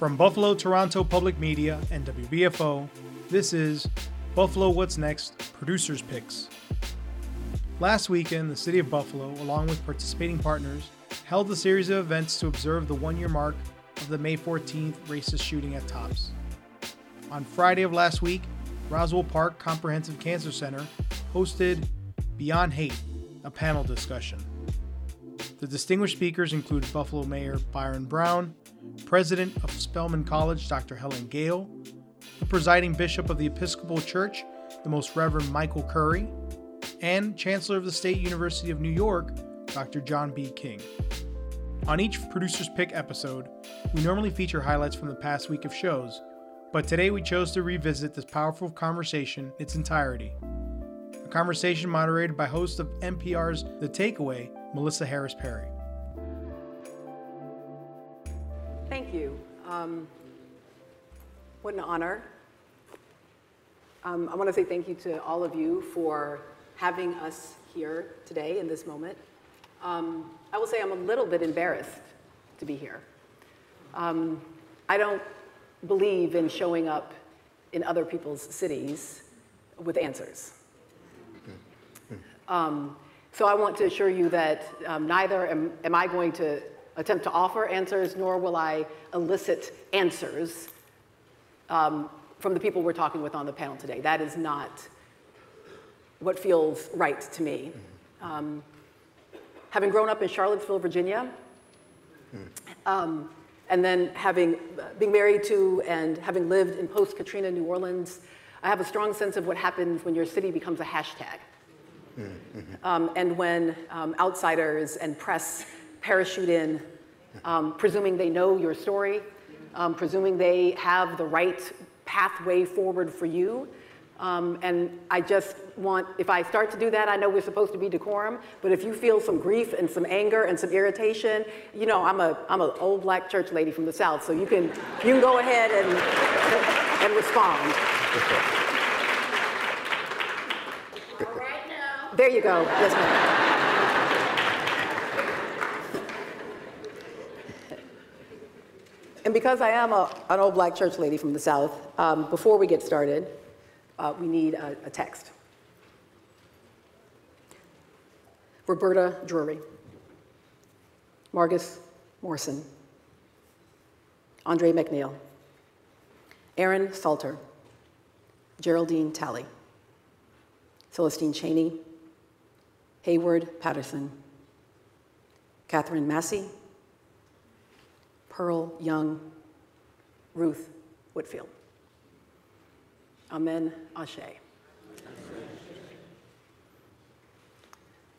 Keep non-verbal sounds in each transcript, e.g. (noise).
From Buffalo Toronto Public Media and WBFO, this is Buffalo What's Next Producers Picks. Last weekend, the City of Buffalo, along with participating partners, held a series of events to observe the one year mark of the May 14th racist shooting at Tops. On Friday of last week, Roswell Park Comprehensive Cancer Center hosted Beyond Hate, a panel discussion. The distinguished speakers included Buffalo Mayor Byron Brown, President of Spelman College Dr. Helene Gayle, the presiding bishop of the Episcopal Church, the Most Reverend Michael Curry, and Chancellor of the State University of New York, Dr. John B. King. On each Producer's Pick episode, we normally feature highlights from the past week of shows, but today we chose to revisit this powerful conversation in its entirety. A conversation moderated by host of NPR's The Takeaway, Melissa Harris Perry. Thank you. Um, what an honor. Um, I want to say thank you to all of you for having us here today in this moment. Um, I will say I'm a little bit embarrassed to be here. Um, I don't believe in showing up in other people's cities with answers. Um, so I want to assure you that um, neither am, am I going to attempt to offer answers, nor will I elicit answers um, from the people we're talking with on the panel today. That is not what feels right to me. Um, having grown up in Charlottesville, Virginia, um, and then having being married to and having lived in post-Katrina New Orleans, I have a strong sense of what happens when your city becomes a hashtag. Um, and when um, outsiders and press parachute in, um, presuming they know your story, um, presuming they have the right pathway forward for you. Um, and I just want, if I start to do that, I know we're supposed to be decorum, but if you feel some grief and some anger and some irritation, you know, I'm a I'm an old black church lady from the South, so you can you can go ahead and and respond. There you go. Yes, ma'am. And because I am a, an old black church lady from the South, um, before we get started, uh, we need a, a text. Roberta Drury, Margus Morrison, Andre Mackniel, Aaron Salter, Geraldine Talley, Celestine Chaney, Heyward Patterson, Katherine Massey, Pearl Young, Ruth Whitfield. Amen, Ashe.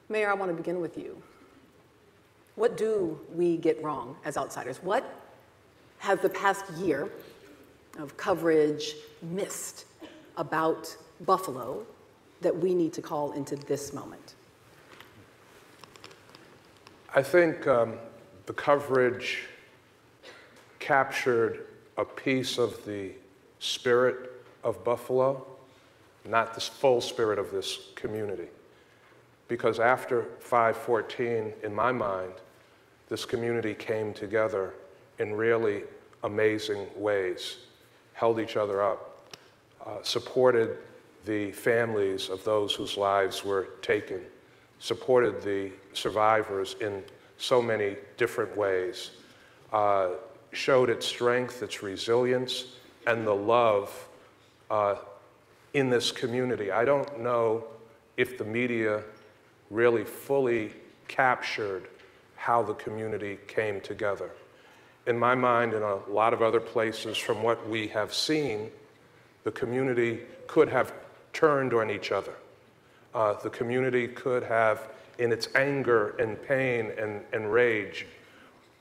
Mayor, I want to begin with you. What do we get wrong as outsiders? What has the past year of coverage missed about Buffalo that we need to call into this moment? I think um, the coverage captured a piece of the spirit of Buffalo, not the full spirit of this community. Because after 514, in my mind, this community came together in really amazing ways, held each other up, uh, supported the families of those whose lives were taken, supported the survivors in so many different ways, uh, showed its strength, its resilience, and the love uh, in this community. I don't know if the media really fully captured how the community came together. In my mind, in a lot of other places, from what we have seen, the community could have turned on each other. Uh, the community could have, in its anger and pain and, and rage,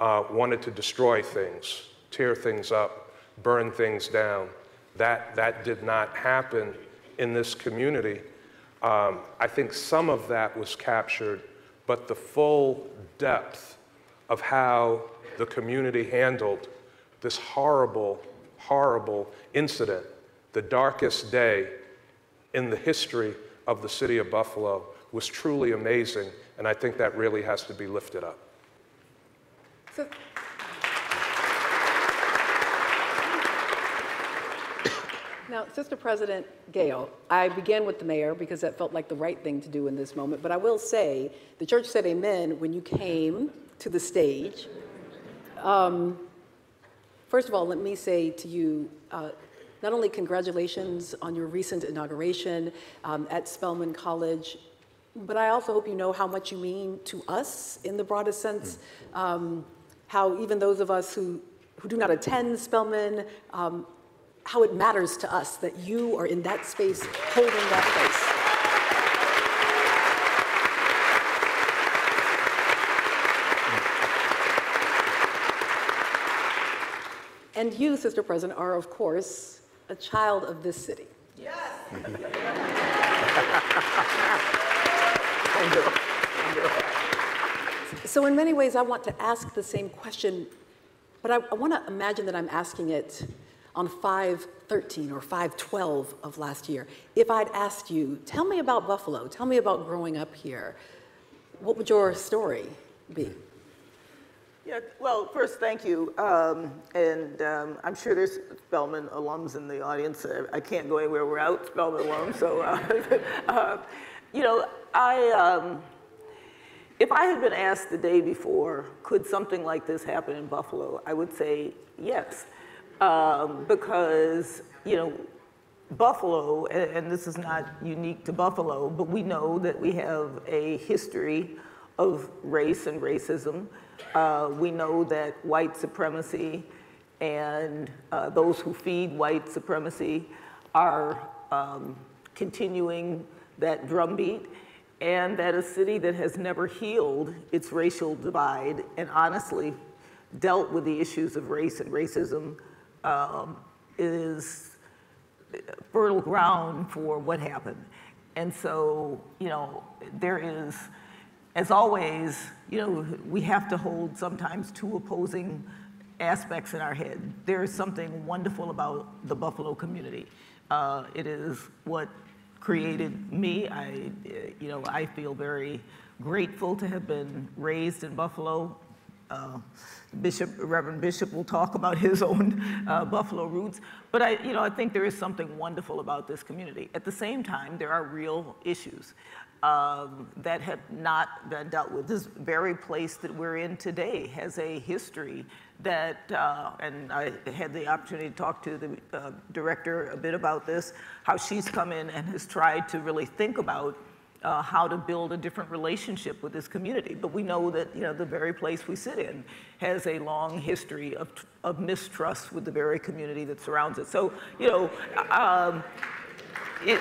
uh, wanted to destroy things, tear things up, burn things down. That, that did not happen in this community. Um, I think some of that was captured, but the full depth of how the community handled this horrible, horrible incident, the darkest day in the history of the city of Buffalo, was truly amazing, and I think that really has to be lifted up. Now, Sister President Gayle, I began with the mayor because that felt like the right thing to do in this moment, but I will say, the church said amen when you came to the stage. Um, First of all, let me say to you, uh, not only congratulations on your recent inauguration um, at Spelman College, but I also hope you know how much you mean to us in the broadest sense. Um, how even those of us who, who do not attend Spelman, um, how it matters to us that you are in that space holding that place. And you, Sister President, are, of course, a child of this city. (laughs) So, in many ways, I want to ask the same question, but I, I want to imagine that I'm asking it on 513 or 512 of last year. If I'd asked you, tell me about Buffalo, tell me about growing up here, what would your story be? Yeah, well, first, thank you. Um, and um, I'm sure there's Spelman alums in the audience. I can't go anywhere without Spelman alums. So, uh, (laughs) uh, you know, I, um, if I had been asked the day before, could something like this happen in Buffalo, I would say yes. Um, because, you know, Buffalo, and, and this is not unique to Buffalo, but we know that we have a history of race and racism. Uh, we know that white supremacy and uh, those who feed white supremacy are um, continuing that drumbeat, and that a city that has never healed its racial divide and honestly dealt with the issues of race and racism um, is fertile ground for what happened. And so, you know, there is, as always, you know, we have to hold sometimes two opposing aspects in our head. There is something wonderful about the Buffalo community. Uh, it is what created me. I, you know, I feel very grateful to have been raised in Buffalo. Uh, Bishop, Reverend Bishop will talk about his (laughs) own uh, Buffalo roots. But I, you know, I think there is something wonderful about this community. At the same time, there are real issues um, that have not been dealt with. This very place that we're in today has a history that, uh, and I had the opportunity to talk to the uh, director a bit about this, how she's come in and has tried to really think about uh, how to build a different relationship with this community. But we know that you know the very place we sit in has a long history of, of mistrust with the very community that surrounds it. So you know, um, it.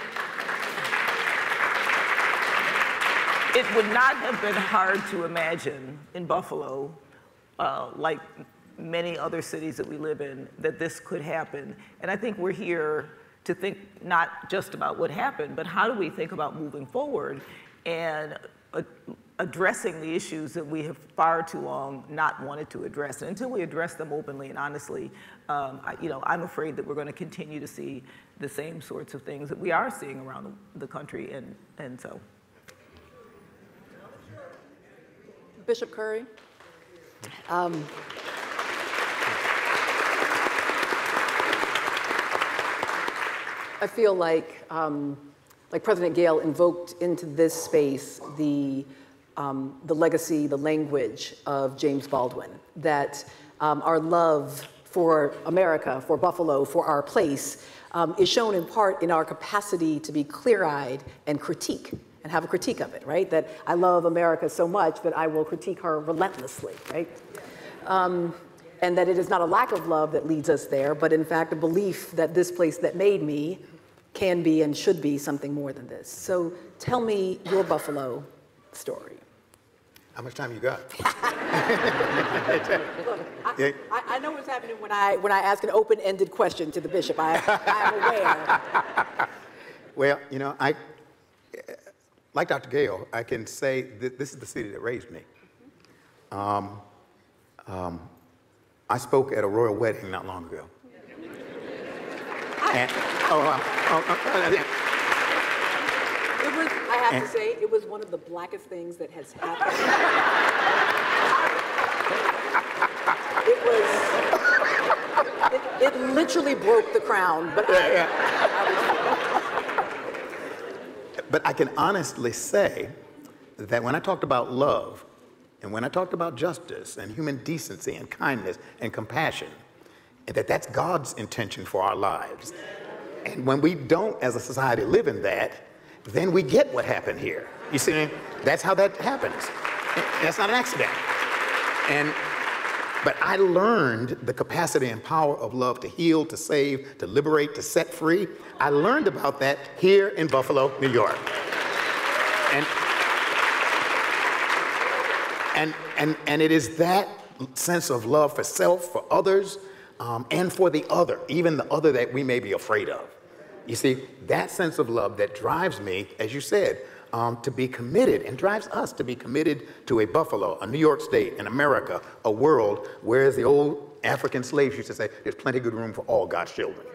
It would not have been hard to imagine in Buffalo, uh, like many other cities that we live in, that this could happen. And I think we're here to think not just about what happened, but how do we think about moving forward and uh, addressing the issues that we have far too long not wanted to address. And until we address them openly and honestly, um, I, you know, I'm afraid that we're going to continue to see the same sorts of things that we are seeing around the, the country. And, and so. Bishop Curry? Um, I feel like, um, like President Gayle invoked into this space the, um, the legacy, the language of James Baldwin, that um, our love for America, for Buffalo, for our place, um, is shown in part in our capacity to be clear eyed and critique and have a critique of it, right? That I love America so much that I will critique her relentlessly, right? Um, and that it is not a lack of love that leads us there, but in fact a belief that this place that made me can be and should be something more than this. So tell me your Buffalo story. How much time you got? (laughs) Look, I, I, know what's happening when I, when I ask an open-ended question to the bishop. I, I am aware. (laughs) Well, you know, I, like Dr. Gayle, I can say that this is the city that raised me. Um, um, I spoke at a royal wedding not long ago. And, oh, uh, oh, oh, yeah. It was, I have to say, it was one of the blackest things that has happened. it was, it, it literally broke the crown, but I, But I can honestly say that when I talked about love, and when I talked about justice and human decency and kindness and compassion, and that that's God's intention for our lives. And when we don't, as a society, live in that, then we get what happened here. You see, that's how that happens. That's not an accident. And but I learned the capacity and power of love to heal, to save, to liberate, to set free. I learned about that here in Buffalo, New York. And and and and it is that sense of love for self, for others, um, and for the other, even the other that we may be afraid of. You see, that sense of love that drives me, as you said, um, to be committed and drives us to be committed to a Buffalo, a New York State, an America, a world where, as the old African slaves used to say, there's plenty good room for all God's children.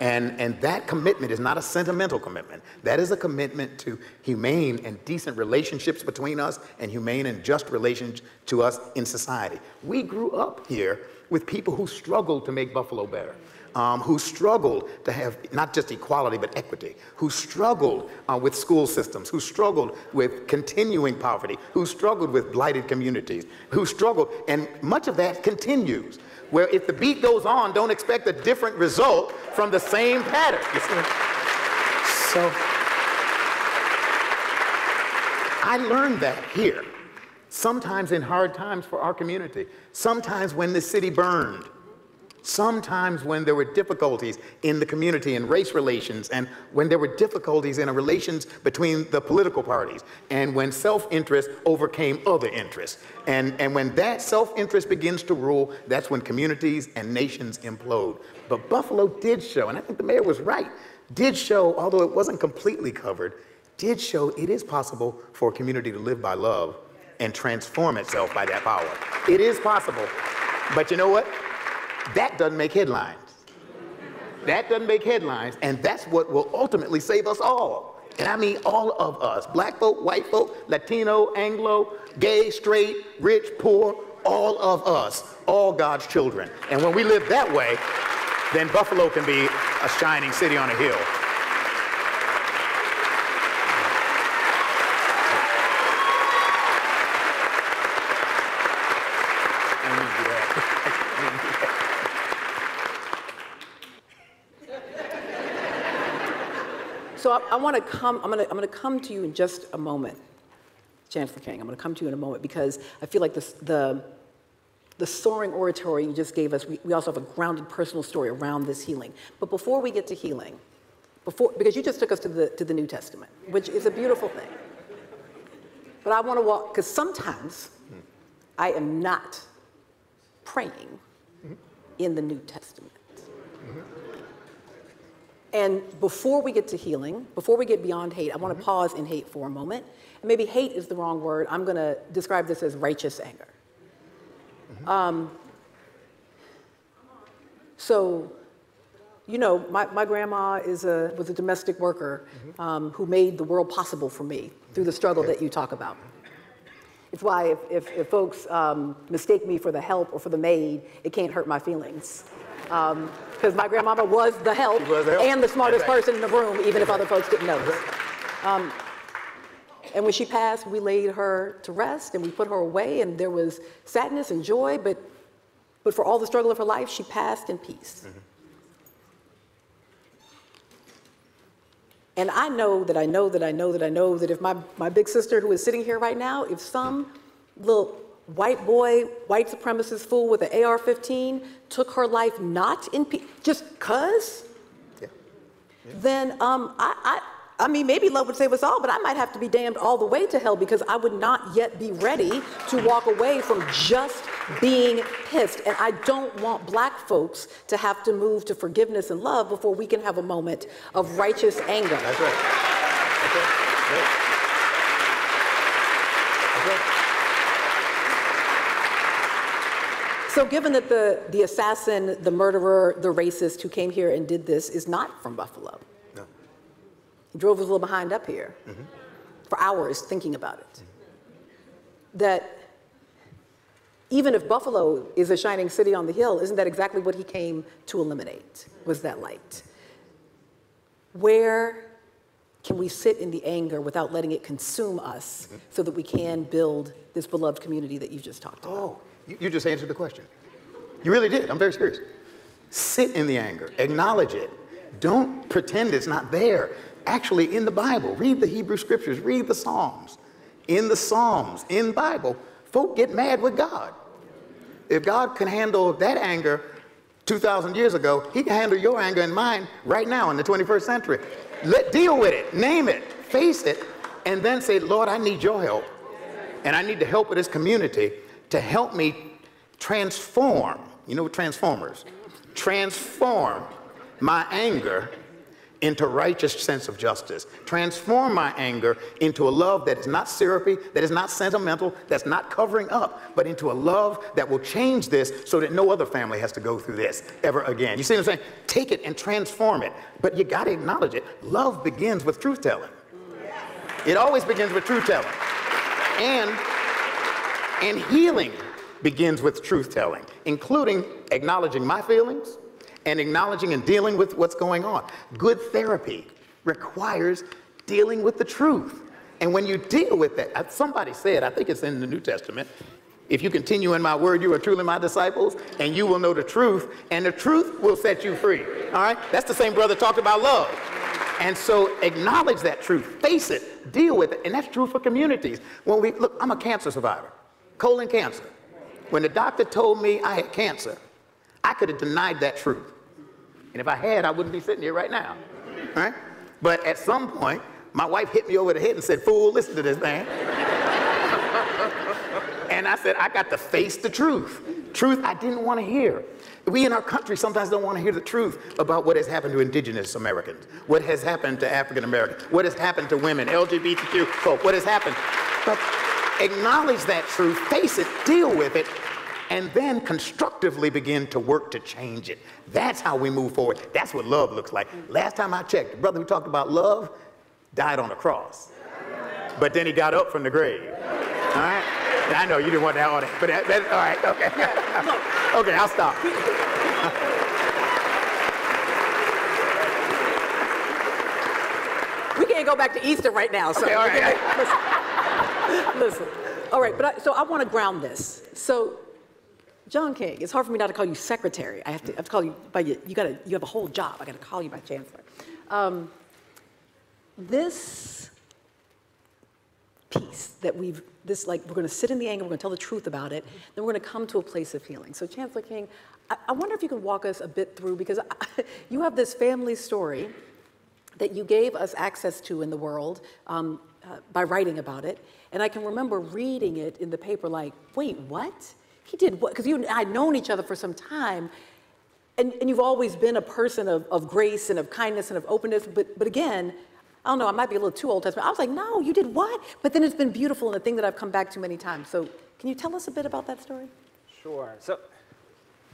And, and that commitment is not a sentimental commitment. That is a commitment to humane and decent relationships between us and humane and just relations to us in society. We grew up here with people who struggled to make Buffalo better um, who struggled to have not just equality but equity, who struggled uh, with school systems, who struggled with continuing poverty, who struggled with blighted communities, who struggled, and much of that continues. Where if the beat goes on, don't expect a different result from the same pattern. So I learned that here. Sometimes in hard times for our community, sometimes when the city burned, Sometimes when there were difficulties in the community and race relations, and when there were difficulties in relations between the political parties, and when self-interest overcame other interests. And, and when that self-interest begins to rule, that's when communities and nations implode. But Buffalo did show, and I think the mayor was right, did show, although it wasn't completely covered, did show it is possible for a community to live by love and transform itself by that power. It is possible. But you know what? That doesn't make headlines. That doesn't make headlines, and that's what will ultimately save us all. And I mean all of us black folk, white folk, Latino, Anglo, gay, straight, rich, poor, all of us, all God's children. And when we live that way, then Buffalo can be a shining city on a hill. I, I want to come, I'm going to I'm to come to you in just a moment, Chancellor King. I'm going to come to you in a moment because I feel like the, the soaring oratory you just gave us, we, we also have a grounded personal story around this healing. But before we get to healing, before, because you just took us to the, to the New Testament, which is a beautiful thing. But I want to walk, because sometimes I am not praying in the New Testament. And before we get to healing, before we get beyond hate, I want to pause in hate for a moment. And maybe hate is the wrong word. I'm going to describe this as righteous anger. Um, so, you know, my, my grandma is a, was a domestic worker um, who made the world possible for me through the struggle that you talk about. It's why if, if, if folks um, mistake me for the help or for the maid, it can't hurt my feelings. Um, because my grandmama was the help, was the help. and the smartest person in the room, even if other folks didn't notice. Uh-huh. Um, and when she passed, we laid her to rest and we put her away, and there was sadness and joy, but, but for all the struggle of her life, she passed in peace. Mm-hmm. And I know that I know that I know that I know that if my, my big sister who is sitting here right now, if some little white boy, white supremacist fool with an AR 15 took her life not in peace, just cuz, Yeah. then um, I, I, I mean, maybe love would save us all, but I might have to be damned all the way to hell because I would not yet be ready to walk away from just being pissed. And I don't want black folks to have to move to forgiveness and love before we can have a moment of righteous anger. That's right. That's right. That's right. So, given that the, the assassin, the murderer, the racist who came here and did this is not from Buffalo, No. he drove his little behind up here mm-hmm. for hours thinking about it. That even if Buffalo is a shining city on the hill, isn't that exactly what he came to eliminate? Was that light? Where can we sit in the anger without letting it consume us mm-hmm. so that we can build this beloved community that you just talked about? Oh, you, you just answered the question. You really did. I'm very serious. Sit in the anger, acknowledge it. Don't pretend it's not there. Actually, in the Bible, read the Hebrew scriptures, read the Psalms. In the Psalms, in Bible, folk get mad with God. If God can handle that anger 2,000 years ago, he can handle your anger and mine right now in the 21st century. Let deal with it, name it, face it, and then say, Lord, I need your help. And I need the help of this community to help me transform. You know, transformers. Transform my anger into righteous sense of justice. Transform my anger into a love that is not syrupy, that is not sentimental, that's not covering up, but into a love that will change this so that no other family has to go through this ever again. You see what I'm saying? Take it and transform it. But you got to acknowledge it. Love begins with truth telling. It always begins with truth telling. And and healing begins with truth telling, including acknowledging my feelings, and acknowledging and dealing with what's going on. Good therapy requires dealing with the truth. And when you deal with that, uh, somebody said, I think it's in the New Testament, if you continue in my word, you are truly my disciples, and you will know the truth, and the truth will set you free. All right? That's the same brother talked about love. And so acknowledge that truth, face it, deal with it, and that's true for communities. When we look, I'm a cancer survivor, colon cancer. When the doctor told me I had cancer, I could have denied that truth. And if I had, I wouldn't be sitting here right now. Right? But at some point, my wife hit me over the head and said, Fool, listen to this man. (laughs) and I said, I got to face the truth. Truth I didn't want to hear. We in our country sometimes don't want to hear the truth about what has happened to indigenous Americans, what has happened to African Americans, what has happened to women, LGBTQ folk, what has happened. But acknowledge that truth, face it, deal with it, and then constructively begin to work to change it. That's how we move forward. That's what love looks like. Last time I checked, the brother who talked about love died on the cross. But then he got up from the grave. All right? I know you didn't want that on it, but that, that, all right, okay. (laughs) okay, I'll stop. (laughs) We can't go back to Easter right now, so. Okay, all right. (laughs) Listen. All right, but I, so I want to ground this. So John King, it's hard for me not to call you secretary. I have to, I have to call you by you. You got a. you have a whole job. I got to call you by chancellor. Um, this piece that we've this like we're going to sit in the anger. We're going to tell the truth about it. Then we're going to come to a place of healing. So Chancellor King, I, I wonder if you could walk us a bit through because I, (laughs) you have this family story that you gave us access to in the world um, uh, by writing about it. And I can remember reading it in the paper like, wait, what? He did what? Because you and I had known each other for some time. And, and you've always been a person of, of grace and of kindness and of openness. But, but again, I don't know, I might be a little too old testament. I was like, no, you did what? But then it's been beautiful and a thing that I've come back to many times. So can you tell us a bit about that story? Sure. So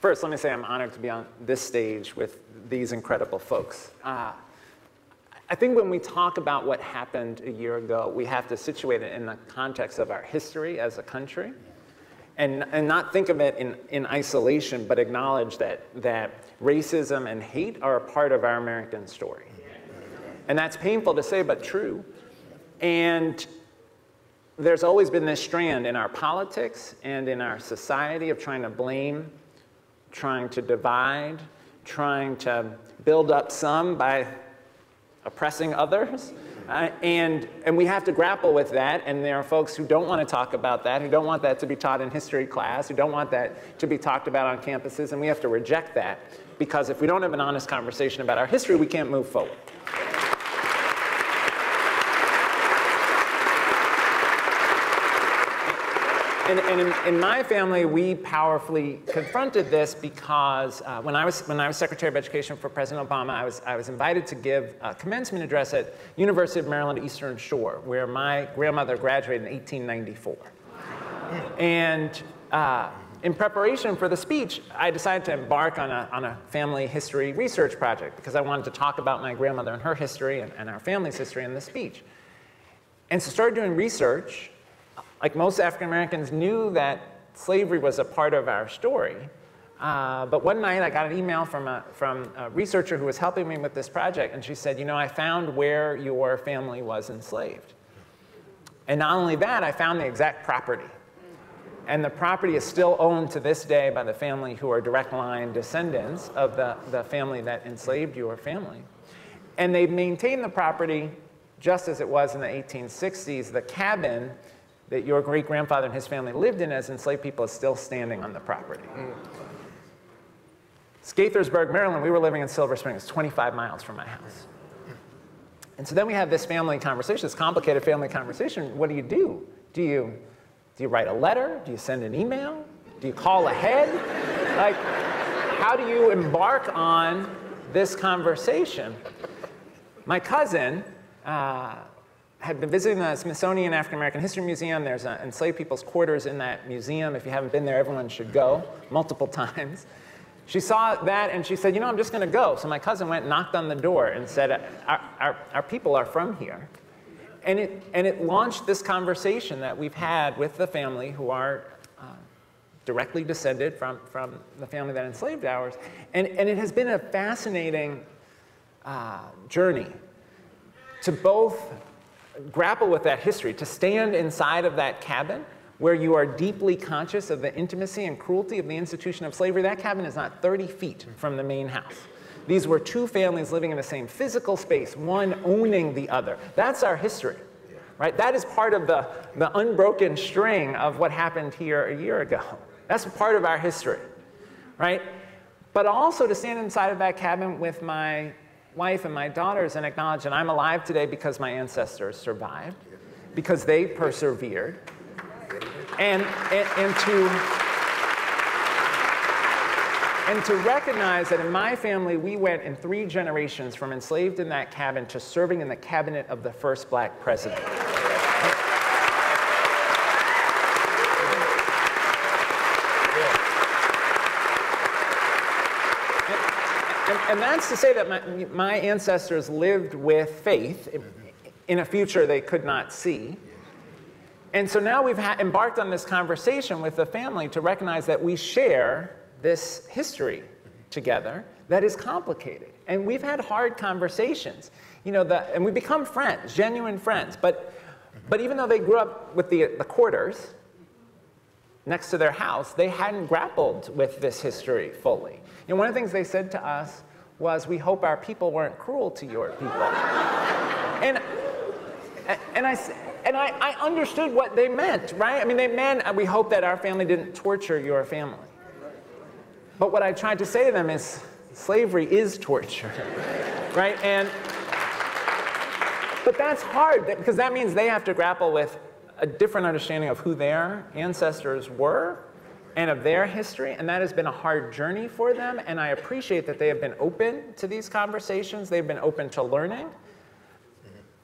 first, let me say I'm honored to be on this stage with these incredible folks. Uh, I think when we talk about what happened a year ago, we have to situate it in the context of our history as a country and, and not think of it in, in isolation, but acknowledge that, that racism and hate are a part of our American story. And that's painful to say, but true. And there's always been this strand in our politics and in our society of trying to blame, trying to divide, trying to build up some by oppressing others. Uh, and, and we have to grapple with that, and there are folks who don't want to talk about that, who don't want that to be taught in history class, who don't want that to be talked about on campuses, and we have to reject that because if we don't have an honest conversation about our history, we can't move forward. And, and in, in, my family, we powerfully confronted this because uh, when, I was, when I was Secretary of Education for President Obama, I was, I was invited to give a commencement address at University of Maryland Eastern Shore, where my grandmother graduated in 1894. And uh, in preparation for the speech, I decided to embark on a, on a family history research project because I wanted to talk about my grandmother and her history and, and our family's history in the speech. And so started doing research like most African Americans knew that slavery was a part of our story. Uh, but one night I got an email from a, from a researcher who was helping me with this project, and she said, You know, I found where your family was enslaved. And not only that, I found the exact property. And the property is still owned to this day by the family who are direct line descendants of the, the family that enslaved your family. And they've maintained the property just as it was in the 1860s. The cabin that your great grandfather and his family lived in as enslaved people is still standing on the property. Gaithersburg, Maryland, we were living in Silver Springs, 25 miles from my house. And so then we have this family conversation, this complicated family conversation. What do you do? Do you, do you write a letter? Do you send an email? Do you call ahead? like, how do you embark on this conversation? My cousin uh, had been visiting the Smithsonian African American History Museum. There's a, enslaved people's quarters in that museum. If you haven't been there, everyone should go (laughs) multiple times. She saw that and she said, You know, I'm just going to go. So my cousin went knocked on the door and said, Our, our, our people are from here. And it, and it launched this conversation that we've had with the family who are uh, directly descended from, from the family that enslaved ours. And, and it has been a fascinating uh, journey to both grapple with that history, to stand inside of that cabin where you are deeply conscious of the intimacy and cruelty of the institution of slavery. That cabin is not 30 feet from the main house. These were two families living in the same physical space, one owning the other. That's our history, right? That is part of the, the unbroken string of what happened here a year ago. That's part of our history, right? But also to stand inside of that cabin with my wife and my daughters and acknowledge that I'm alive today because my ancestors survived, because they persevered, and, and, and to and to recognize that in my family, we went in three generations from enslaved in that cabin to serving in the cabinet of the first black president. That's to say that my, my ancestors lived with faith in a future they could not see. And so now we've embarked on this conversation with the family to recognize that we share this history together that is complicated. And we've had hard conversations, you know, the, and we become friends, genuine friends. But, but even though they grew up with the, the quarters next to their house, they hadn't grappled with this history fully. And one of the things they said to us was, We hope our people weren't cruel to your people. and, and, I, and I, I understood what they meant, right? I mean, they meant, We hope that our family didn't torture your family. But what I tried to say to them is, slavery is torture, right? And, but that's hard because that means they have to grapple with a different understanding of who their ancestors were and of their history, and that has been a hard journey for them. And I appreciate that they have been open to these conversations, they've been open to learning.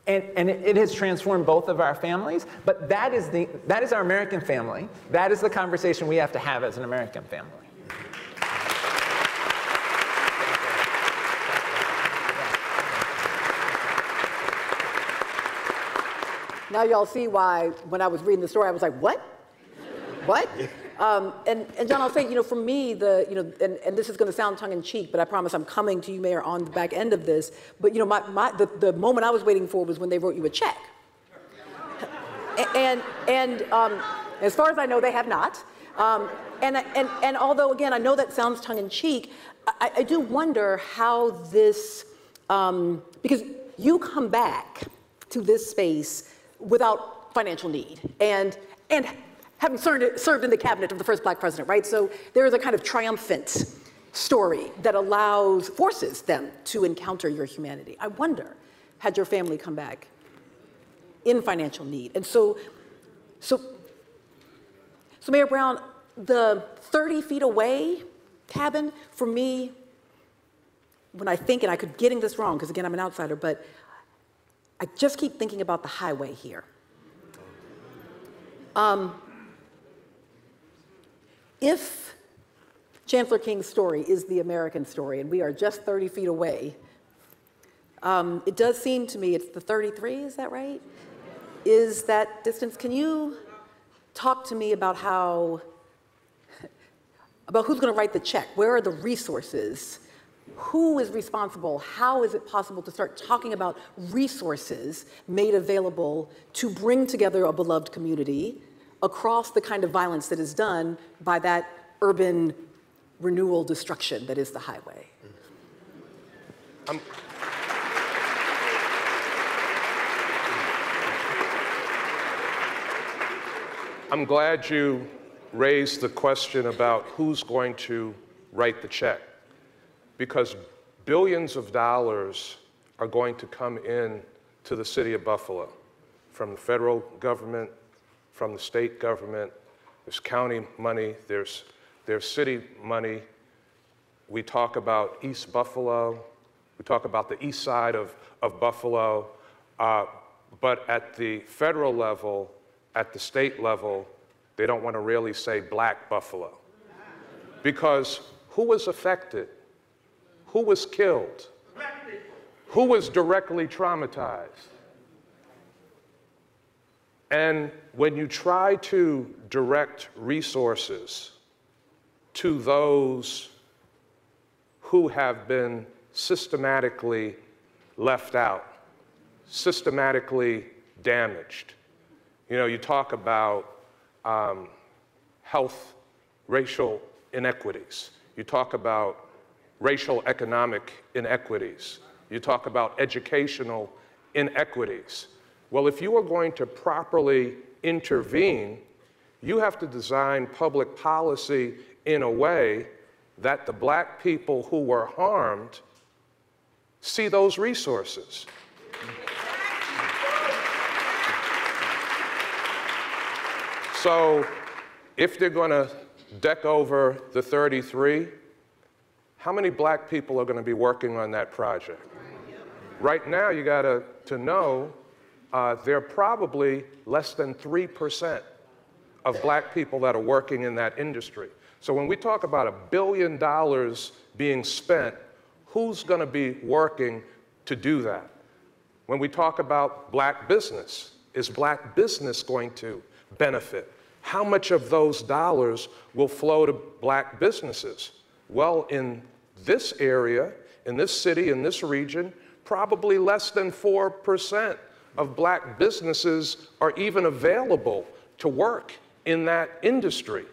And, and it, it has transformed both of our families, but that is, the, that is our American family. That is the conversation we have to have as an American family. Now y'all see why when I was reading the story, I was like, what? What? Um, and, and John, I'll say, you know, for me, the, you know, and, and this is going to sound tongue in cheek, but I promise I'm coming to you, Mayor, on the back end of this. But, you know, my, my, the, the moment I was waiting for was when they wrote you a check. and, and um, as far as I know, they have not. Um, and, and, and although, again, I know that sounds tongue in cheek, I, I do wonder how this, um, because you come back to this space without financial need. And, and having served, in the cabinet of the first black president, right? So there is a kind of triumphant story that allows, forces them to encounter your humanity. I wonder, had your family come back in financial need? And so, so, so Mayor Brown, the 30 feet away cabin, for me, when I think, and I could getting this wrong, because again, I'm an outsider, but I just keep thinking about the highway here. Um, if Chancellor King's story is the American story and we are just 30 feet away, um, it does seem to me it's the 33, is that right? Is that distance? Can you talk to me about how about who's going to write the check. Where are the resources? Who is responsible? How is it possible to start talking about resources made available to bring together a beloved community across the kind of violence that is done by that urban renewal destruction that is the highway? I'm I'm glad you raised the question about who's going to write the check because billions of dollars are going to come in to the city of Buffalo from the federal government, from the state government. There's county money, there's, there's city money. We talk about East Buffalo, we talk about the east side of, of Buffalo, uh, but at the federal level, at the state level, they don't want to really say black Buffalo. Because who was affected? Who was killed? Who was directly traumatized? And when you try to direct resources to those who have been systematically left out, systematically damaged, you know, you talk about um, health, racial inequities. You talk about racial economic inequities. You talk about educational inequities. Well, if you are going to properly intervene, you have to design public policy in a way that the black people who were harmed see those resources. So if they're going to deck over the 33, how many black people are going to be working on that project? Right now, you got to, to know uh, there are probably less than 3% of black people that are working in that industry. So when we talk about a billion dollars being spent, who's going to be working to do that? When we talk about black business, is black business going to benefit? How much of those dollars will flow to black businesses? Well, in this area, in this city, in this region, probably less than 4% of black businesses are even available to work in that industry.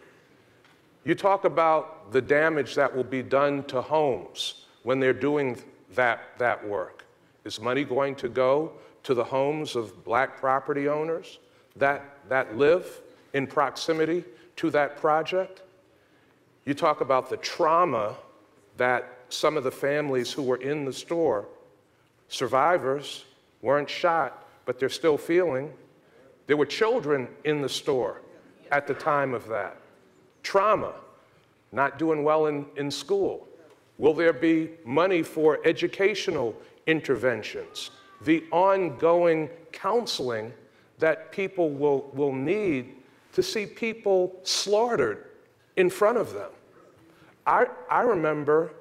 You talk about the damage that will be done to homes when they're doing that, that work. Is money going to go to the homes of black property owners that, that live in proximity to that project. You talk about the trauma that some of the families who were in the store, survivors, weren't shot, but they're still feeling. There were children in the store at the time of that. Trauma, not doing well in, in school. Will there be money for educational interventions? The ongoing counseling that people will, will need to see people slaughtered in front of them. I, I remember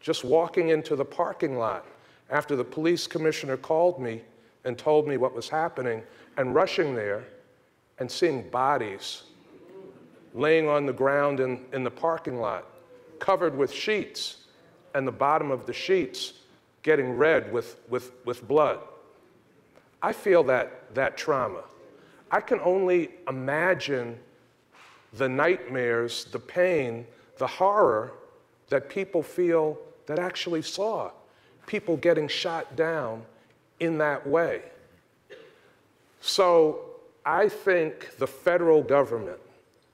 just walking into the parking lot after the police commissioner called me and told me what was happening and rushing there and seeing bodies laying on the ground in, in the parking lot, covered with sheets, and the bottom of the sheets getting red with, with, with blood. I feel that, that trauma. I can only imagine the nightmares, the pain, the horror that people feel that actually saw people getting shot down in that way. So I think the federal government,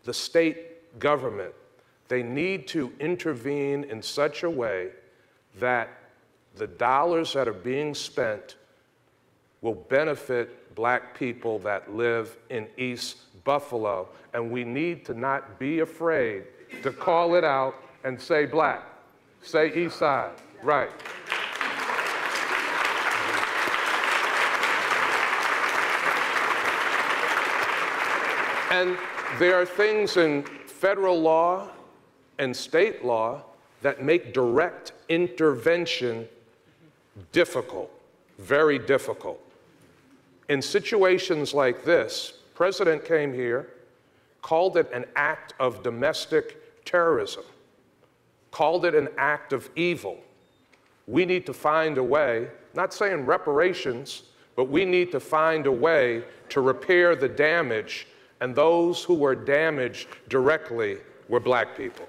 the state government, they need to intervene in such a way that the dollars that are being spent will benefit black people that live in East Buffalo. And we need to not be afraid to call it out and say black, say East Side, right. And there are things in federal law and state law that make direct intervention difficult, very difficult. In situations like this, President came here, called it an act of domestic terrorism. called it an act of evil. We need to find a way, not saying reparations, but we need to find a way to repair the damage, and those who were damaged directly were black people.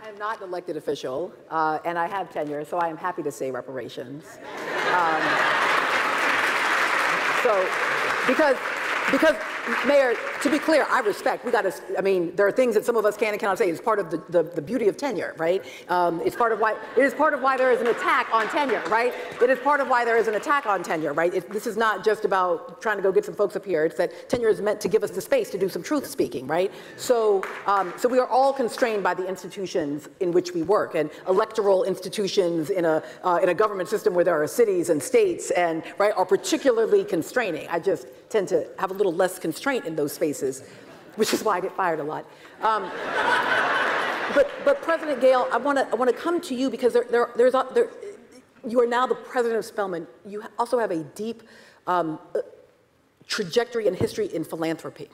I am not an elected official, uh, and I have tenure, so I am happy to say reparations. Um, so, because, because Mayor, to be clear, I respect, we got to, I mean, there are things that some of us can and cannot say. It's part of the, the, the beauty of tenure, right? Um, it's part of why, it is part of why there is an attack on tenure, right? It is part of why there is an attack on tenure, right? It, this is not just about trying to go get some folks up here. It's that tenure is meant to give us the space to do some truth speaking, right? So, um, so we are all constrained by the institutions in which we work and electoral institutions in a, uh, in a government system where there are cities and states and, right, are particularly constraining. I just tend to have a little less constraint in those spaces, which is why I get fired a lot. Um, but, but President Gayle, I want to I want to come to you because there, there, there's a, there, you are now the president of Spelman. You also have a deep um, uh, trajectory and history in philanthropy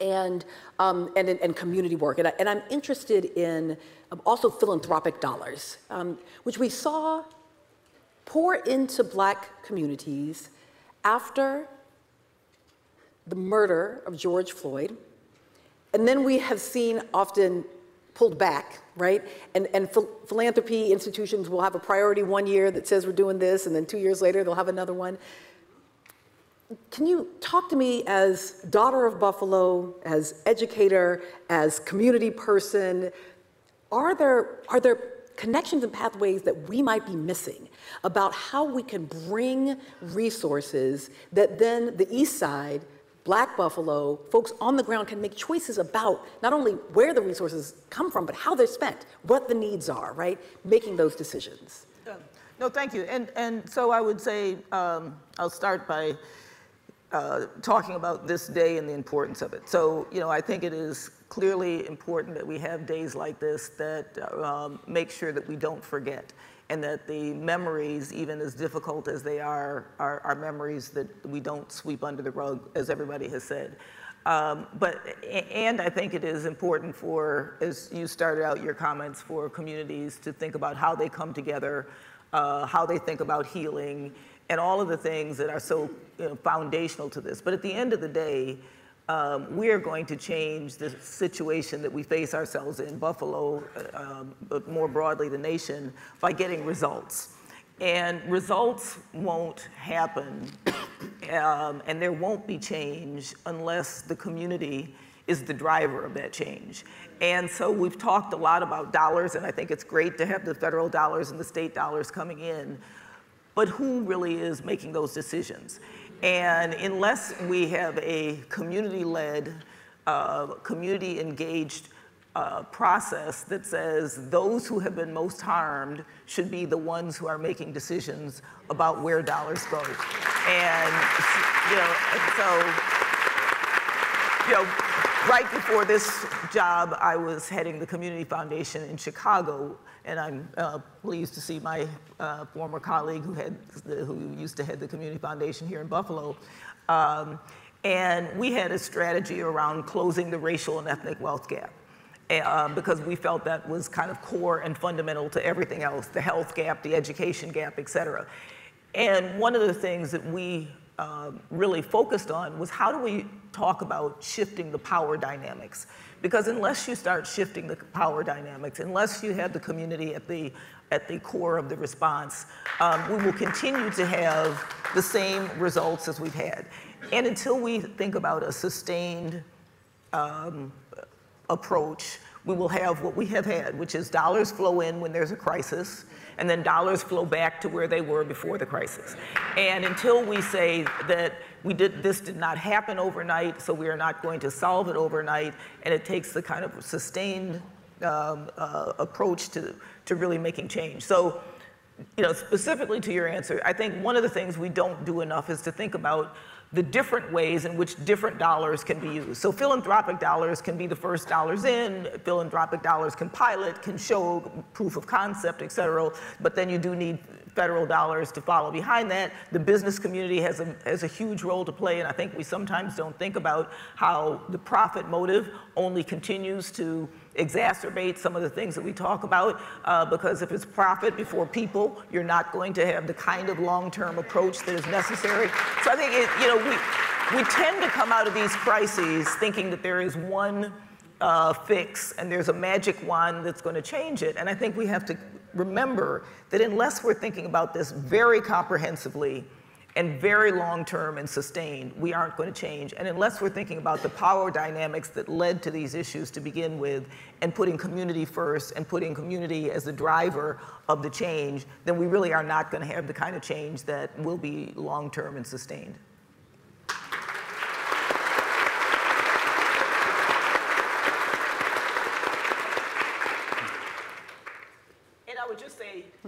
and, um, and, and, community work. And, I, am interested in um, also philanthropic dollars, um, which we saw pour into black communities after the murder of George Floyd. And then we have seen often pulled back, right? And, and ph- philanthropy institutions will have a priority one year that says we're doing this, and then two years later they'll have another one. Can you talk to me as daughter of Buffalo, as educator, as community person? Are there, are there connections and pathways that we might be missing about how we can bring resources that then the East Side Black Buffalo, folks on the ground can make choices about not only where the resources come from, but how they're spent, what the needs are, right? Making those decisions. No, thank you. And, and so I would say, um, I'll start by uh, talking about this day and the importance of it. So, you know, I think it is clearly important that we have days like this that um, make sure that we don't forget and that the memories, even as difficult as they are, are, are memories that we don't sweep under the rug, as everybody has said. Um, but, and I think it is important for, as you started out your comments, for communities to think about how they come together, uh, how they think about healing, and all of the things that are so you know, foundational to this. But at the end of the day, um, we are going to change the situation that we face ourselves in Buffalo, uh, um, but more broadly the nation, by getting results. And results won't happen, um, and there won't be change unless the community is the driver of that change. And so we've talked a lot about dollars, and I think it's great to have the federal dollars and the state dollars coming in. But who really is making those decisions? And unless we have a community-led, uh, community-engaged uh, process that says those who have been most harmed should be the ones who are making decisions about where dollars go. And, you know, and so, you know, right before this job, I was heading the Community Foundation in Chicago, and I'm uh, pleased to see my uh, former colleague who, had, who used to head the Community Foundation here in Buffalo. Um, and we had a strategy around closing the racial and ethnic wealth gap. Uh, because we felt that was kind of core and fundamental to everything else, the health gap, the education gap, et cetera. And one of the things that we uh, really focused on was how do we talk about shifting the power dynamics? Because unless you start shifting the power dynamics, unless you have the community at the, at the core of the response, um, we will continue to have the same results as we've had. And until we think about a sustained um, approach, we will have what we have had, which is dollars flow in when there's a crisis, and then dollars flow back to where they were before the crisis. And until we say that we did, this did not happen overnight, so we are not going to solve it overnight, and it takes the kind of sustained um, uh, approach to, to really making change. So, you know, specifically to your answer, I think one of the things we don't do enough is to think about the different ways in which different dollars can be used. So philanthropic dollars can be the first dollars in, philanthropic dollars can pilot, can show proof of concept, et cetera, but then you do need federal dollars to follow behind that. The business community has a, has a huge role to play, and I think we sometimes don't think about how the profit motive only continues to exacerbate some of the things that we talk about uh, because if it's profit before people, you're not going to have the kind of long-term approach that is necessary. So I think it, you know we we tend to come out of these crises thinking that there is one uh, fix and there's a magic wand that's going to change it. And I think we have to remember that unless we're thinking about this very comprehensively and very long term and sustained, we aren't going to change. And unless we're thinking about the power dynamics that led to these issues to begin with and putting community first and putting community as the driver of the change, then we really are not going to have the kind of change that will be long term and sustained.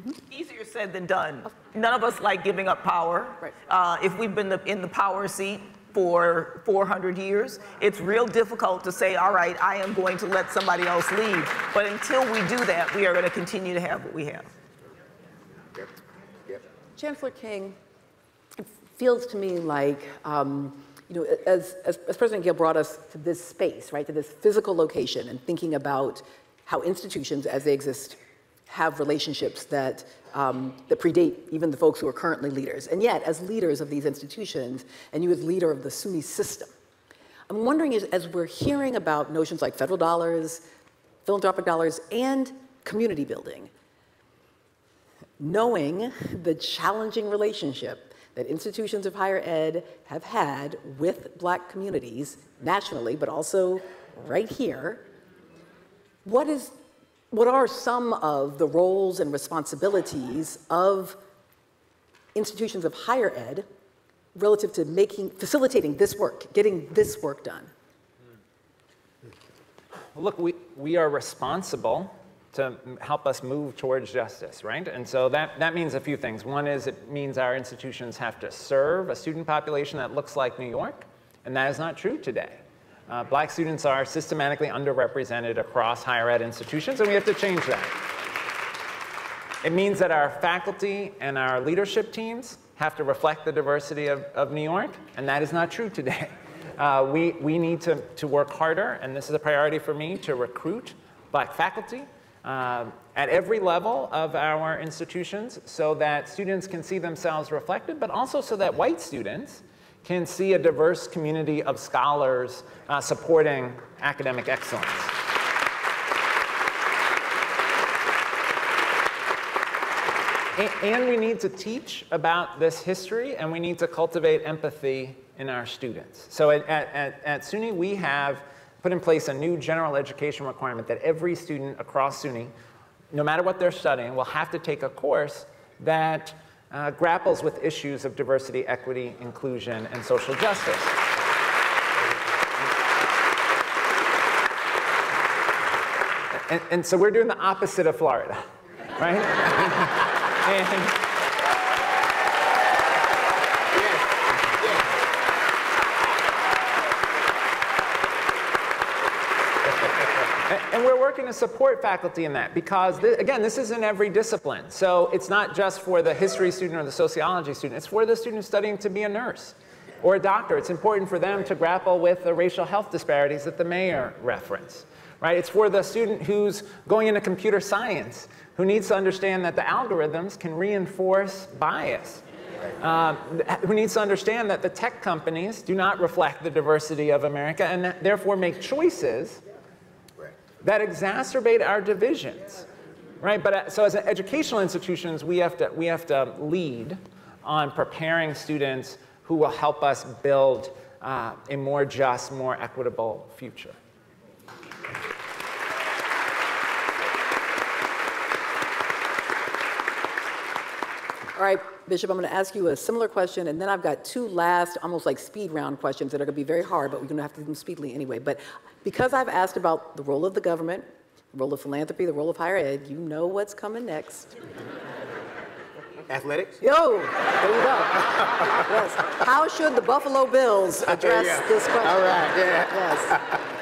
easier said than done. None of us like giving up power. Right. Uh, if we've been the, in the power seat for 400 years, it's real difficult to say, all right, I am going to let somebody else lead. But until we do that, we are going to continue to have what we have. Yep. Yep. Chancellor King, it feels to me like, um, you know, as, as, as President Gayle brought us to this space, right, to this physical location and thinking about how institutions as they exist have relationships that, um, that predate even the folks who are currently leaders. And yet, as leaders of these institutions, and you as leader of the SUNY system, I'm wondering as, as we're hearing about notions like federal dollars, philanthropic dollars, and community building, knowing the challenging relationship that institutions of higher ed have had with black communities nationally, but also right here, what is what are some of the roles and responsibilities of institutions of higher ed relative to making, facilitating this work, getting this work done? Well, look, we, we are responsible to help us move towards justice, right? And so that, that means a few things. One is it means our institutions have to serve a student population that looks like New York, and that is not true today. Uh, black students are systematically underrepresented across higher ed institutions, and we have to change that. It means that our faculty and our leadership teams have to reflect the diversity of, of New York, and that is not true today. (laughs) Uh, we, we need to, to work harder, and this is a priority for me, to recruit black faculty uh, at every level of our institutions so that students can see themselves reflected, but also so that white students can see a diverse community of scholars uh, supporting academic excellence. And we need to teach about this history and we need to cultivate empathy in our students. So at, at, at, SUNY, we have put in place a new general education requirement that every student across SUNY, no matter what they're studying, will have to take a course that uh, grapples with issues of diversity, equity, inclusion, and social justice. And, and so we're doing the opposite of Florida, right? (laughs) and, And to support faculty in that because, th again, this is in every discipline. So it's not just for the history student or the sociology student, it's for the student studying to be a nurse or a doctor. It's important for them to grapple with the racial health disparities that the mayor referenced. Right? It's for the student who's going into computer science, who needs to understand that the algorithms can reinforce bias. Uh, who needs to understand that the tech companies do not reflect the diversity of America and therefore make choices that exacerbate our divisions, right? But uh, so as educational institutions, we have to, we have to lead on preparing students who will help us build uh, a more just, more equitable future. All right, Bishop, I'm going to ask you a similar question, and then I've got two last, almost like speed round questions that are going to be very hard, but we're going to have to do them speedily anyway. But because I've asked about the role of the government, the role of philanthropy, the role of higher ed, you know what's coming next. Athletics? Yo, there you go. yes. How should the Buffalo Bills (laughs) address yeah. this question? All right, yeah.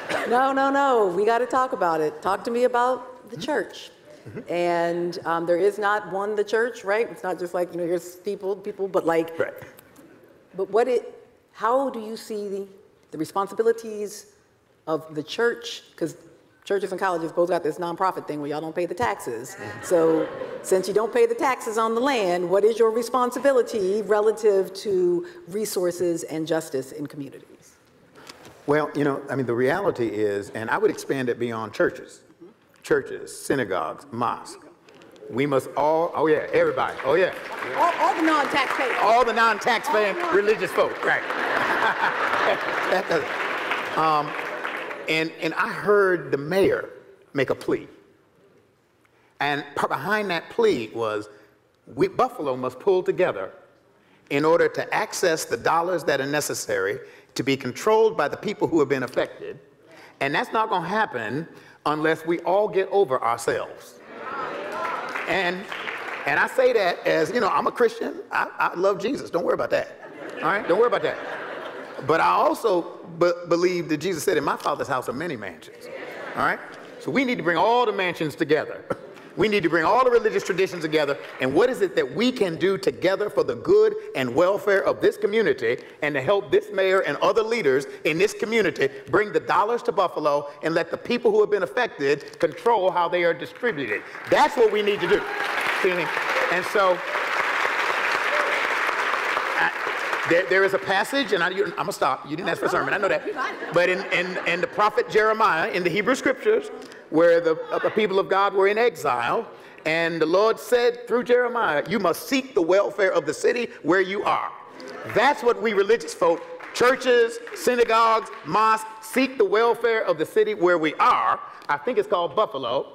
Yes. No, no, no. We got to talk about it. Talk to me about the church. And um, there is not one, the church, right? It's not just like, you know, here's people, people, but like, Right. but what it, how do you see the, the responsibilities of the church? Because churches and colleges both got this nonprofit thing where y'all don't pay the taxes. So since you don't pay the taxes on the land, what is your responsibility relative to resources and justice in communities? Well, you know, I mean, the reality is, and I would expand it beyond churches, churches, synagogues, mosques. We must all, oh yeah, everybody, oh yeah, All, all the non-taxpayers. all the non-taxpaying religious folk, right? (laughs) Um, and, and I heard the mayor make a plea. And behind that plea was, we, Buffalo must pull together in order to access the dollars that are necessary to be controlled by the people who have been affected. And that's not going to happen unless we all get over ourselves. And, and I say that as, you know, I'm a Christian. I, I love Jesus. Don't worry about that. All right? Don't worry about that. But I also be- believe that Jesus said, In my Father's house are many mansions. All right? So we need to bring all the mansions together. We need to bring all the religious traditions together. And what is it that we can do together for the good and welfare of this community and to help this mayor and other leaders in this community bring the dollars to Buffalo and let the people who have been affected control how they are distributed? That's what we need to do. And so there, there is a passage, and I, am gonna stop. You didn't ask for a sermon, I know that. But in, in, in the prophet Jeremiah, in the Hebrew scriptures, where the, uh, the people of God were in exile, and the Lord said through Jeremiah, You must seek the welfare of the city where you are. That's what we religious folk, churches, synagogues, mosques, seek the welfare of the city where we are. I think it's called Buffalo.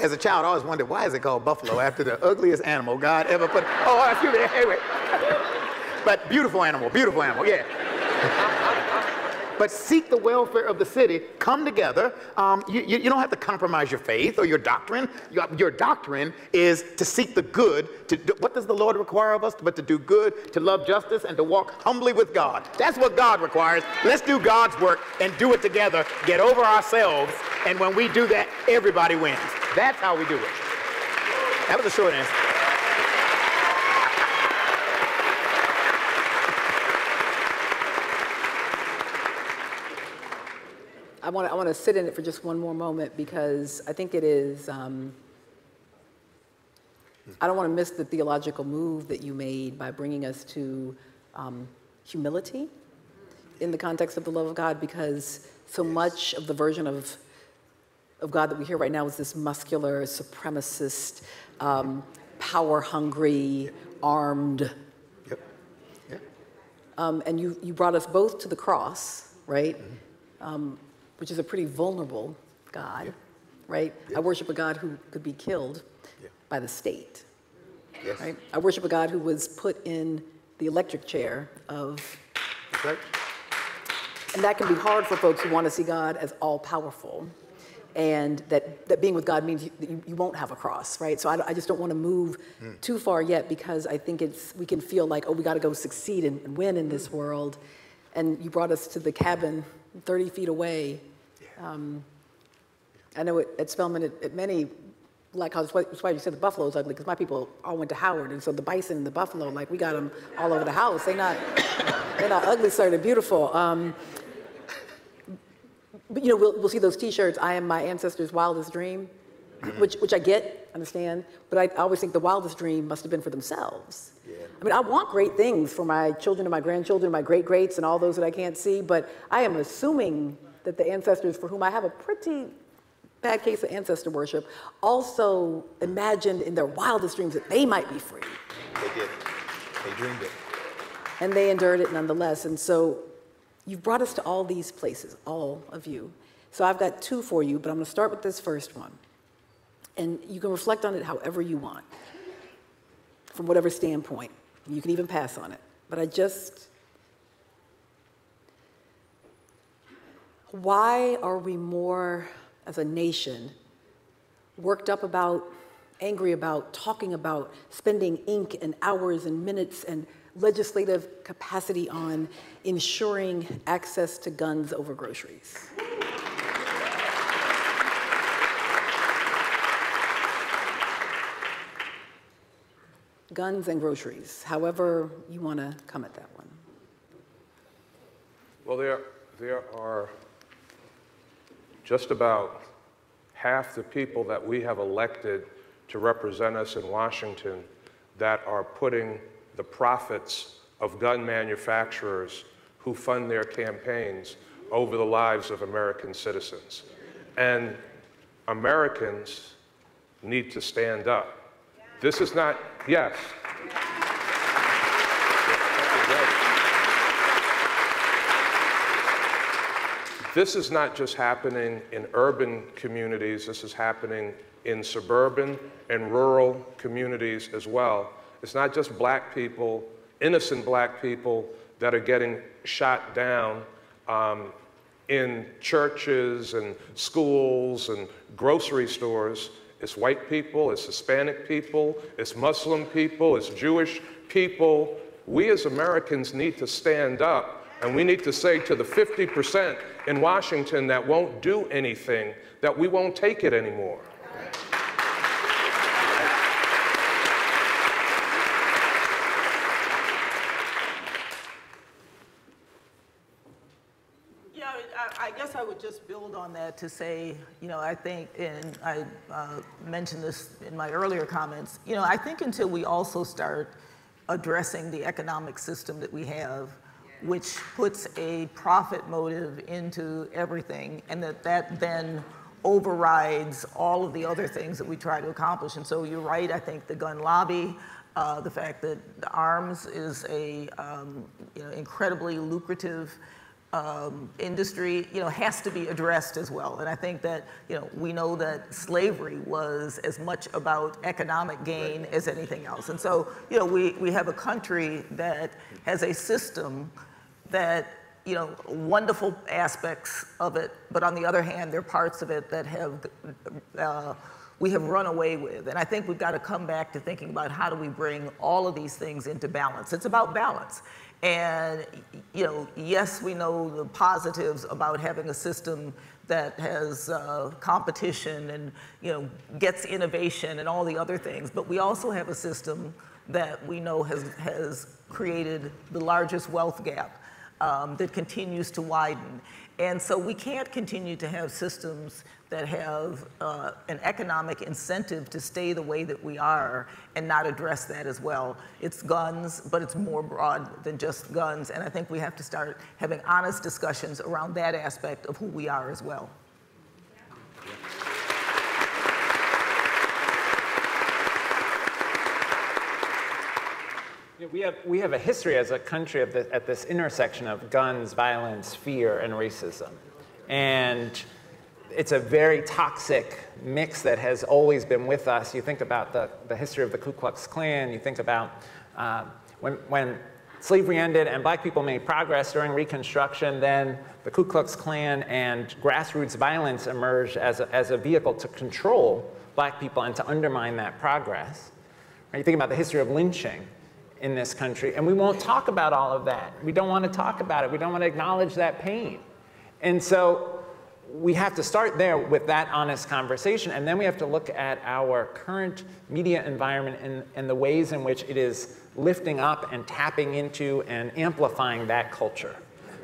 As a child, I always wondered why is it called buffalo after the ugliest animal God ever put. Oh, excuse me. Anyway, but beautiful animal, beautiful animal, yeah. but seek the welfare of the city. Come together. Um, you, you, don't have to compromise your faith or your doctrine. Your, your doctrine is to seek the good. To do, what does the Lord require of us? But to do good, to love justice, and to walk humbly with God. That's what God requires. Let's do God's work and do it together. Get over ourselves, and when we do that, everybody wins. That's how we do it. That was a short answer. I want to I want to sit in it for just one more moment because I think it is. Um, I don't want to miss the theological move that you made by bringing us to um, humility in the context of the love of God, because so much of the version of of God that we hear right now is this muscular, supremacist, um, power-hungry, armed. Yep. Yeah. Um, and you you brought us both to the cross, right? Um, which is a pretty vulnerable God, right? I worship a God who could be killed Yeah. by the state, Yes. right? I worship a God who was put in the electric chair of, right. and that can be hard for folks who want to see God as all powerful. And that, that being with God means you, you, won't have a cross, right? So I, I just don't want to move hmm. too far yet because I think it's, we can feel like, oh, we got to go succeed and, and win in this world. And you brought us to the cabin 30 feet away. Um, I know at, at Spelman, at, at many black colleges, that's why you said the buffalo is ugly, because my people all went to Howard, and so the bison and the buffalo, like we got them all over the house. They're not, they're not ugly, sir. They're beautiful. Um, but you know, we'll, we'll see those T-shirts. I am my ancestors' wildest dream, which which I get, understand. But I always think the wildest dream must have been for themselves. I mean, I want great things for my children and my grandchildren, my great greats, and all those that I can't see. But I am assuming that the ancestors for whom I have a pretty bad case of ancestor worship also imagined in their wildest dreams that they might be free They did. They dreamed it. and they endured it nonetheless. And so you've brought us to all these places, all of you. So I've got two for you, but I'm going to start with this first one. And you can reflect on it however you want, from whatever standpoint. You can even pass on it. But I just. Why are we more, as a nation, worked up about, angry about, talking about, spending ink and hours and minutes and legislative capacity on ensuring access to guns over groceries? guns and groceries, however you want to come at that one. Well, there, there are just about half the people that we have elected to represent us in Washington that are putting the profits of gun manufacturers who fund their campaigns over the lives of American citizens. And Americans need to stand up. This is not, yes. This is not just happening in urban communities, this is happening in suburban and rural communities as well. It's not just black people, innocent black people, that are getting shot down um, in churches and schools and grocery stores. It's white people, it's Hispanic people, it's Muslim people, it's Jewish people. We as Americans need to stand up and we need to say to the 50% in Washington that won't do anything that we won't take it anymore. Yeah, I, I guess I would just build on that to say, you know, I think, and I uh, mentioned this in my earlier comments, you know, I think until we also start addressing the economic system that we have, which puts a profit motive into everything, and that that then overrides all of the other things that we try to accomplish. And so you're right, I think the gun lobby, uh, the fact that arms is a um, you know, incredibly lucrative um, industry, you know, has to be addressed as well. And I think that, you know, we know that slavery was as much about economic gain as anything else. And so, you know, we, we have a country that has a system that, you know, wonderful aspects of it, but on the other hand, there are parts of it that have, uh, we have run away with. And I think we've got to come back to thinking about how do we bring all of these things into balance. It's about balance. And, you know, yes, we know the positives about having a system that has uh, competition and, you know, gets innovation and all the other things, but we also have a system that we know has, has created the largest wealth gap um, that continues to widen. And so we can't continue to have systems that have uh, an economic incentive to stay the way that we are and not address that as well. It's guns, but it's more broad than just guns. And I think we have to start having honest discussions around that aspect of who we are as well. We have, we have a history as a country of the, at this intersection of guns, violence, fear, and racism. And it's a very toxic mix that has always been with us. You think about the, the history of the Ku Klux Klan, you think about uh, when, when slavery ended and black people made progress during Reconstruction, then the Ku Klux Klan and grassroots violence emerged as a, as a vehicle to control black people and to undermine that progress. Right? You think about the history of lynching in this country, and we won't talk about all of that. We don't want to talk about it. We don't want to acknowledge that pain. And so we have to start there with that honest conversation, and then we have to look at our current media environment and, and the ways in which it is lifting up and tapping into and amplifying that culture.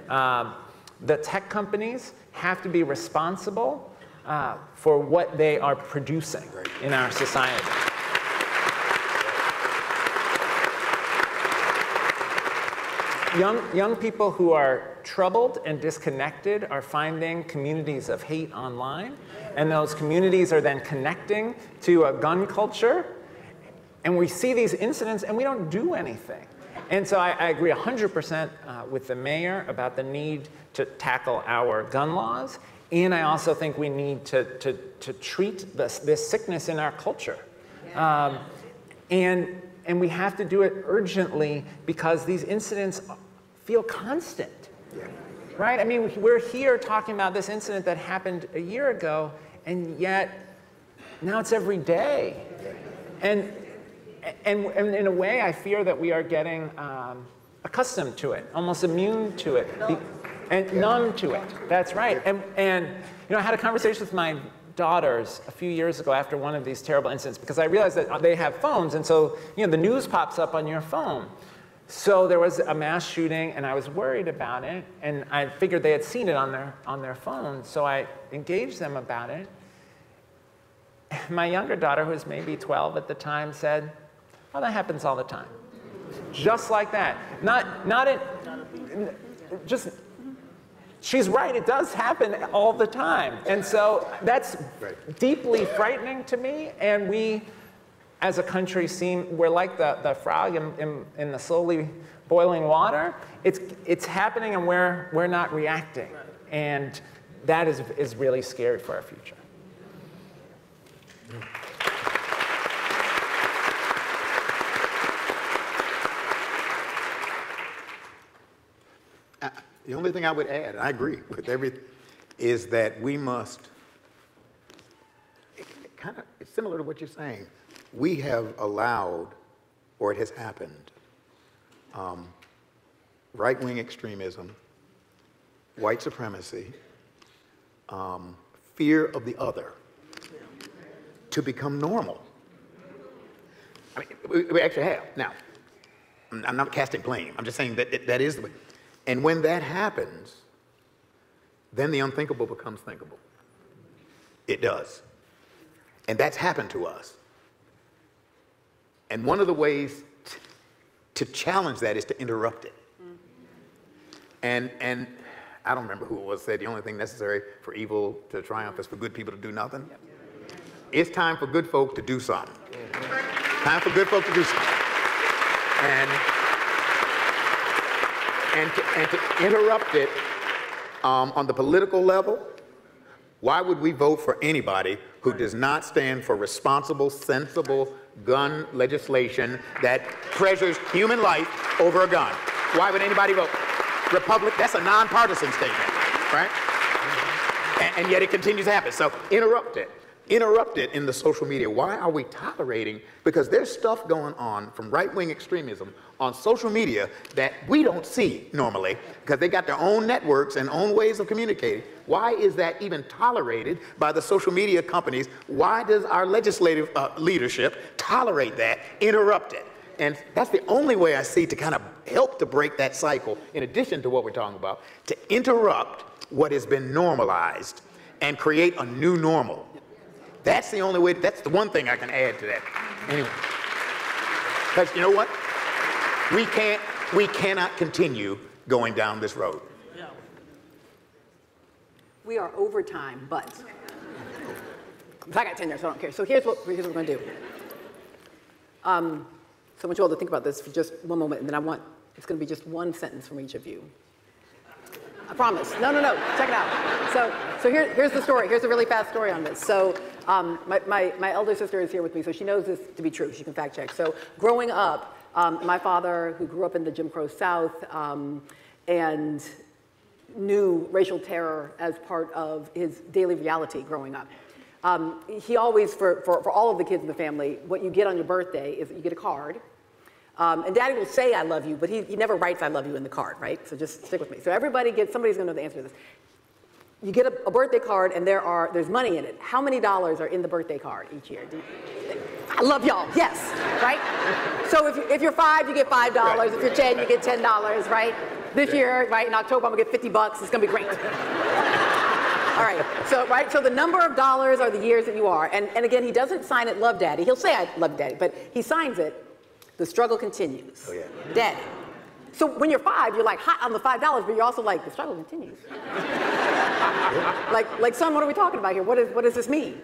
Um, the tech companies have to be responsible uh, for what they are producing in our society. Young, young people who are troubled and disconnected are finding communities of hate online, and those communities are then connecting to a gun culture. And we see these incidents and we don't do anything. And so I, I agree 100% uh, with the mayor about the need to tackle our gun laws. And I also think we need to, to, to treat this, this sickness in our culture. Um, and and we have to do it urgently because these incidents feel constant. Yeah. Right? I mean, we're here talking about this incident that happened a year ago, and yet now it's every day. And, and, and in a way, I fear that we are getting um, accustomed to it, almost immune to it, and numb to it. That's right. And, and you know, I had a conversation with my daughters a few years ago after one of these terrible incidents because I realized that they have phones, and so you know the news pops up on your phone. So there was a mass shooting, and I was worried about it, and I figured they had seen it on their on their phone. So I engaged them about it. (laughs) My younger daughter, who was maybe 12 at the time, said, "Oh, that happens all the time." Just like that. Not not in just she's right, it does happen all the time. And so that's deeply frightening to me. And we, as a country, seem, we're like the, the frog in, in, in the slowly boiling water. It's, it's happening and we're, we're not reacting. And that is, is really scary for our future. Uh, the only thing I would add, I agree with everything, is that we must, kind of, it's similar to what you're saying. We have allowed, or it has happened, um, right-wing extremism, white supremacy, um, fear of the other, to become normal. I mean, we, we actually have. Now, I'm I'm not casting blame. I'm just saying that it- that is the way. And when that happens, then the unthinkable becomes thinkable. It does. And that's happened to us. And one of the ways to challenge that is to interrupt it. And, and I don't remember who it was said the only thing necessary for evil to triumph is for good people to do nothing. It's time for good folk to do something. Time for good folk to do something. And and to, and to interrupt it um, on the political level, why would we vote for anybody who does not stand for responsible, sensible gun legislation that treasures human life over a gun? Why would anybody vote? Republic, that's a nonpartisan statement, right? And, and yet it continues to happen. So interrupt it. Interrupt it in the social media. Why are we tolerating? Because there's stuff going on from right wing extremism on social media that we don't see normally because they got their own networks and own ways of communicating. Why is that even tolerated by the social media companies? Why does our legislative uh, leadership tolerate that, interrupt it? And that's the only way I see to kind of help to break that cycle, in addition to what we're talking about, to interrupt what has been normalized and create a new normal. That's the only way, that's the one thing I can add to that. Anyway. Because you know what? We can't, we cannot continue going down this road. We are over time, but I got tenure, so I don't care. So here's what, here's what we're going to do. Um, so I want you all to think about this for just one moment, and then I want, it's going to be just one sentence from each of you. I promise. No, no, no. Check it out. So, so here, here's the story. Here's a really fast story on this. So, um, my, my, my elder sister is here with me, so she knows this to be true. She can fact check. So, growing up, um, my father, who grew up in the Jim Crow South, um, and knew racial terror as part of his daily reality growing up. Um, he always, for, for, for all of the kids in the family, what you get on your birthday is you get a card. Um, and daddy will say, I love you, but he, he never writes, I love you in the card, right? So just stick with me. So everybody gets, somebody's gonna know the answer to this. You get a, a birthday card and there are, there's money in it. How many dollars are in the birthday card each year? You- I love y'all, yes, right? So if, you, if you're five, you get five dollars. If you're 10, you get $10, right? This year, right, in October, I'm gonna get 50 bucks. It's gonna be great. All right, so right, so the number of dollars are the years that you are. And, and again, he doesn't sign it love daddy. He'll say I love daddy, but he signs it, the struggle continues. Oh, yeah. Daddy. So when you're five, you're like hot on the five dollars, but you're also like, the struggle continues. Like, like, son, what are we talking about here? What, is, what does this mean?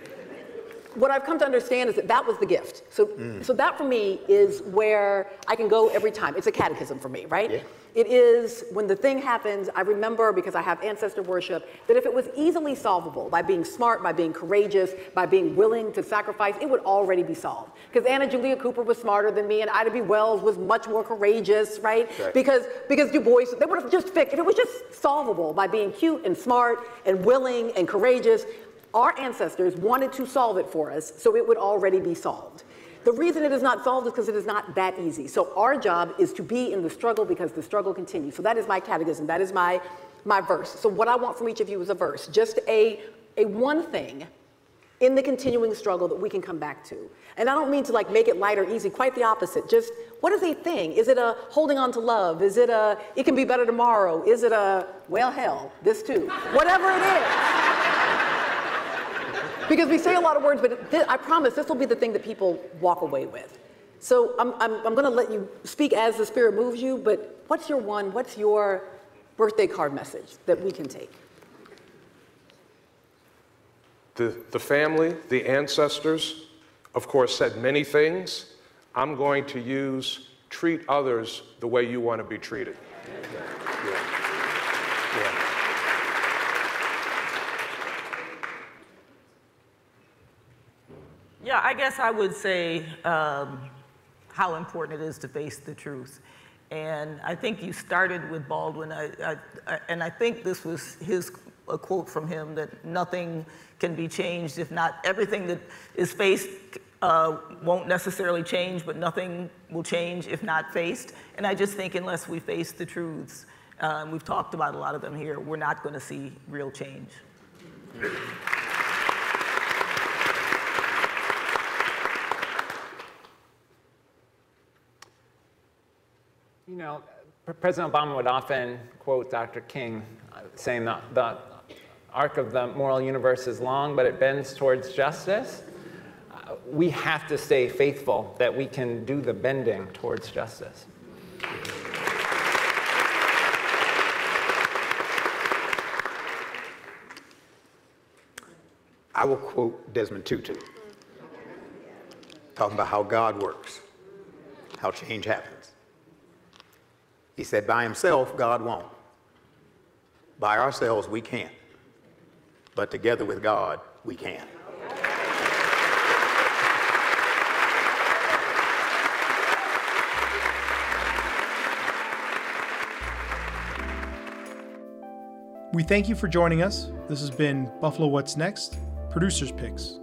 What I've come to understand is that that was the gift. So, mm. so that for me is where I can go every time. It's a catechism for me, right? Yeah. It is when the thing happens, I remember because I have ancestor worship, that if it was easily solvable by being smart, by being courageous, by being willing to sacrifice, it would already be solved. Because Anna Julia Cooper was smarter than me, and Ida B. Wells was much more courageous, right? Right. Because because Du Bois, they would have just fixed. If it was just solvable by being cute and smart and willing and courageous, our ancestors wanted to solve it for us, so it would already be solved. The reason it is not solved is because it is not that easy. So our job is to be in the struggle because the struggle continues. So that is my catechism. That is my, my verse. So what I want from each of you is a verse, just a, a one thing in the continuing struggle that we can come back to. And I don't mean to like make it light or easy, quite the opposite. Just what is a thing? Is it a holding on to love? Is it a it can be better tomorrow? Is it a well hell, this too? Whatever it is. Because we say a lot of words, but th- I promise this will be the thing that people walk away with. So I'm, I'm, I'm going to let you speak as the Spirit moves you, but what's your one, what's your birthday card message that we can take? The, the family, the ancestors, of course, said many things. I'm going to use treat others the way you want to be treated. Yeah. Yeah. Yeah, I guess I would say um, how important it is to face the truth. And I think you started with Baldwin, I, I, I, and I think this was his a quote from him that nothing can be changed if not everything that is faced uh, won't necessarily change, but nothing will change if not faced. And I just think unless we face the truths, and we've talked about a lot of them here, we're not going to see real change. You know, President Obama would often quote Dr. King, uh, saying that the arc of the moral universe is long, but it bends towards justice. Uh, we have to stay faithful that we can do the bending towards justice. I will quote Desmond Tutu, talking about how God works, how change happens. He said, by himself, God won't. By ourselves, we can't. But together with God, we can. We thank you for joining us. This has been Buffalo What's Next, Producers Picks.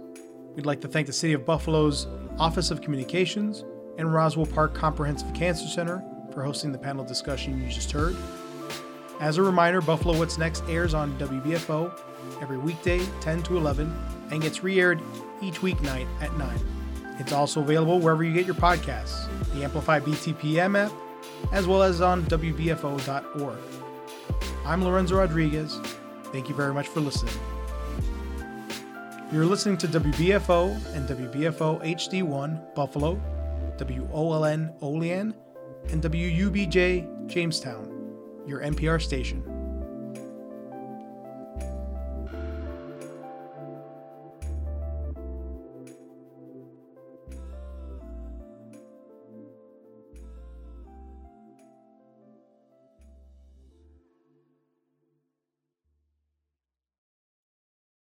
We'd like to thank the City of Buffalo's Office of Communications and Roswell Park Comprehensive Cancer Center for hosting the panel discussion you just heard. As a reminder, Buffalo What's Next airs on WBFO every weekday, 10 to 11, and gets re aired each weeknight at 9. It's also available wherever you get your podcasts, the Amplify BTPM app, as well as on WBFO.org. I'm Lorenzo Rodriguez. Thank you very much for listening. You're listening to WBFO and WBFO HD1 Buffalo, WOLN Olean, and WUBJ Jamestown, your NPR station.